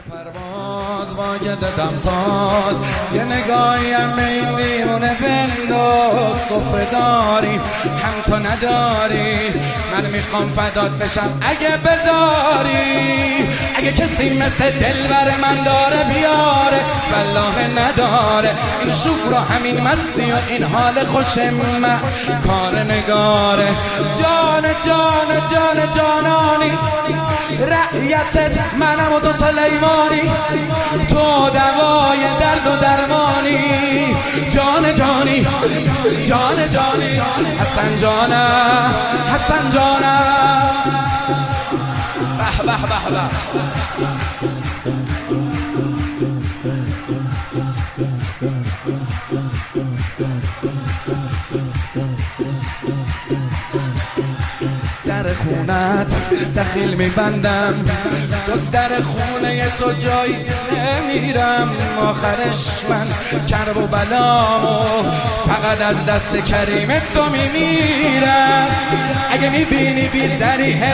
پرواز واجد ساز یه نگاهی هم به این دیونه بنداز. صفره داری هم تو نداری. من می‌خوام فدات بشم اگه بذاری. اگه کسی مثل دل بر من داره بیاره والله نداره. این شوق را همین مستی و این حال خوش من کار نگاره. جان جان جان جانانی. رعیتت منم و تو سلیمانی. تو دوای درد و درمانی. جان جانی جان جانی. حسن جانم حسن جانم به به به. در خونت دخیل میبندم. جز در خونه تو جایی نمیرم. آخرش من کرب و بلامو فقط از دست کریم تو میمیرم. اگه می‌بینی بی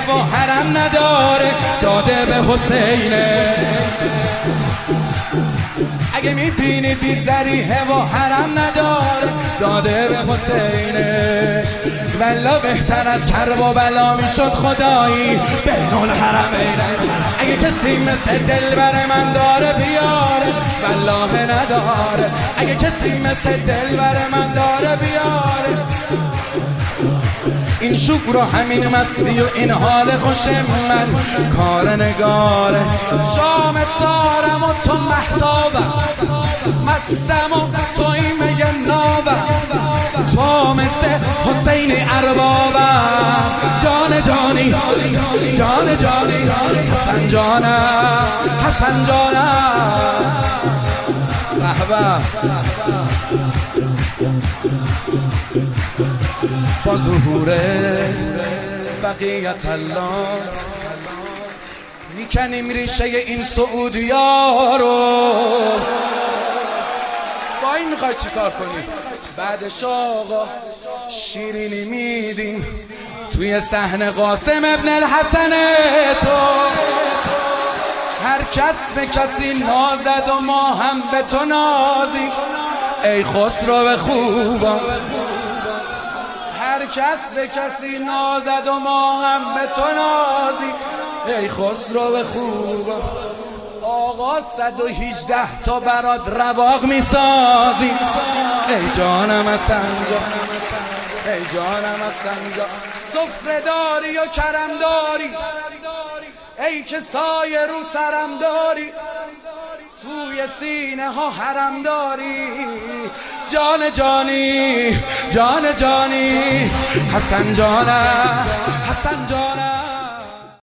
و حرم نداره داده به حسینه. اگه می‌بینی بی زریحه و حرم نداره. داده به حسینش ولا بهتر از کرب و بلا می‌شد خدایی. بین الحرمین اگه کسی مثل دل بر من داره بیاره. والله نداره. اگه کسی مثل دل بر من داره بیاره. این شکر رو همین مستی و این حال خوش من. کار نگاره. شام تارم و تو محتابم. مستم و توی میگه نابم تو مثل حسین اربابم جان جانی جان جانی حسن جانم حسن جانم به با ظهور بقیت الله می‌کنیم ریشه این سعودی ها رو. با این می‌خوای چیکار کنی؟ بعدش آقا شیرینی میدیم توی صحنه قاسم ابن الحسن تو. هر کس به کسی نازد و ما هم به تو نازیم. ای خسرو خوبان. هر کس به کسی نازد و ما هم به تو نازی ای خسرو خوب آقا صد و هیچده تا برات رواق می‌سازی ای جانم از سنجا ای جانم از سنجا. داری و کرم داری ای که سایه رو سرم داری توی سینه ها حرم داری. جان جانی جان جانی حسن جانم حسن جانم